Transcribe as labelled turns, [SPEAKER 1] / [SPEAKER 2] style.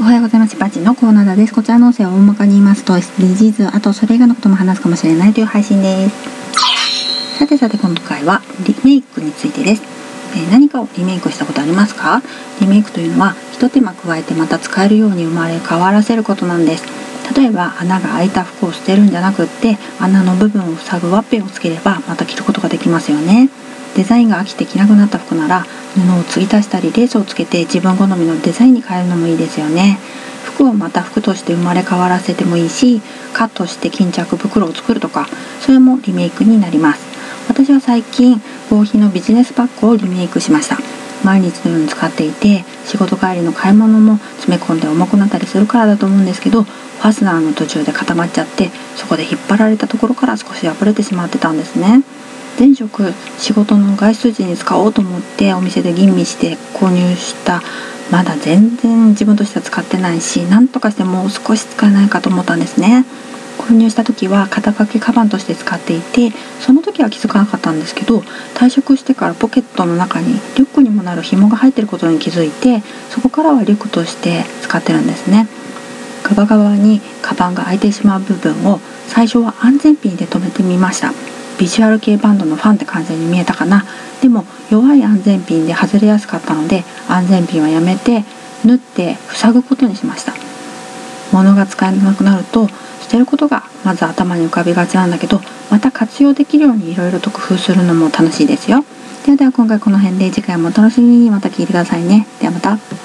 [SPEAKER 1] おはようございます。バチのコーナーです。こちらの音声は大まかに言いますと SDGs、あとそれ以外のことも話すかもしれないという配信です。さてさて今回はリメイクについてです。えー、何かをリメイクしたことありますか？リメイクというのは一手間加えてまた使えるように生まれ変わらせることなんです。例えば穴が開いた服を捨てるんじゃなくって穴の部分を塞ぐワッペンをつければまた着ることができますよね。デザインが飽きて着なくなった服なら布を継ぎ足したりレースをつけて自分好みのデザインに変えるのもいいですよね。服をまた服として生まれ変わらせてもいいしカットして巾着袋を作るとかそれもリメイクになります。私は最近合皮のビジネスバッグをリメイクしました。毎日のように使っていて仕事帰りの買い物も詰め込んで重くなったりするからだと思うんですけどファスナーの途中で固まっちゃってそこで引っ張られたところから少し破れてしまってたんですね。前職仕事の外出時に使おうと思ってお店で吟味して購入した。まだ全然自分としては使ってないし何とかしてもう少し使えないかと思ったんですね。購入した時は肩掛けカバンとして使っていてその時は気づかなかったんですけど退職してからポケットの中にリュックにもなる紐が入ってることに気づいてそこからはリュックとして使ってるんですね。ガバガバにカバンが開いてしまう部分を最初は安全ピンで留めてみました。ビジュアル系バンドのファンって感じに見えたかな。でも弱い安全ピンで外れやすかったので安全ピンはやめて縫って塞ぐことにしました。物が使えなくなると捨てることがまず頭に浮かびがちなんだけどまた活用できるようにいろいろと工夫するのも楽しいですよ。ではでは今回この辺で次回もお楽しみに。また聞いてくださいね。ではまた。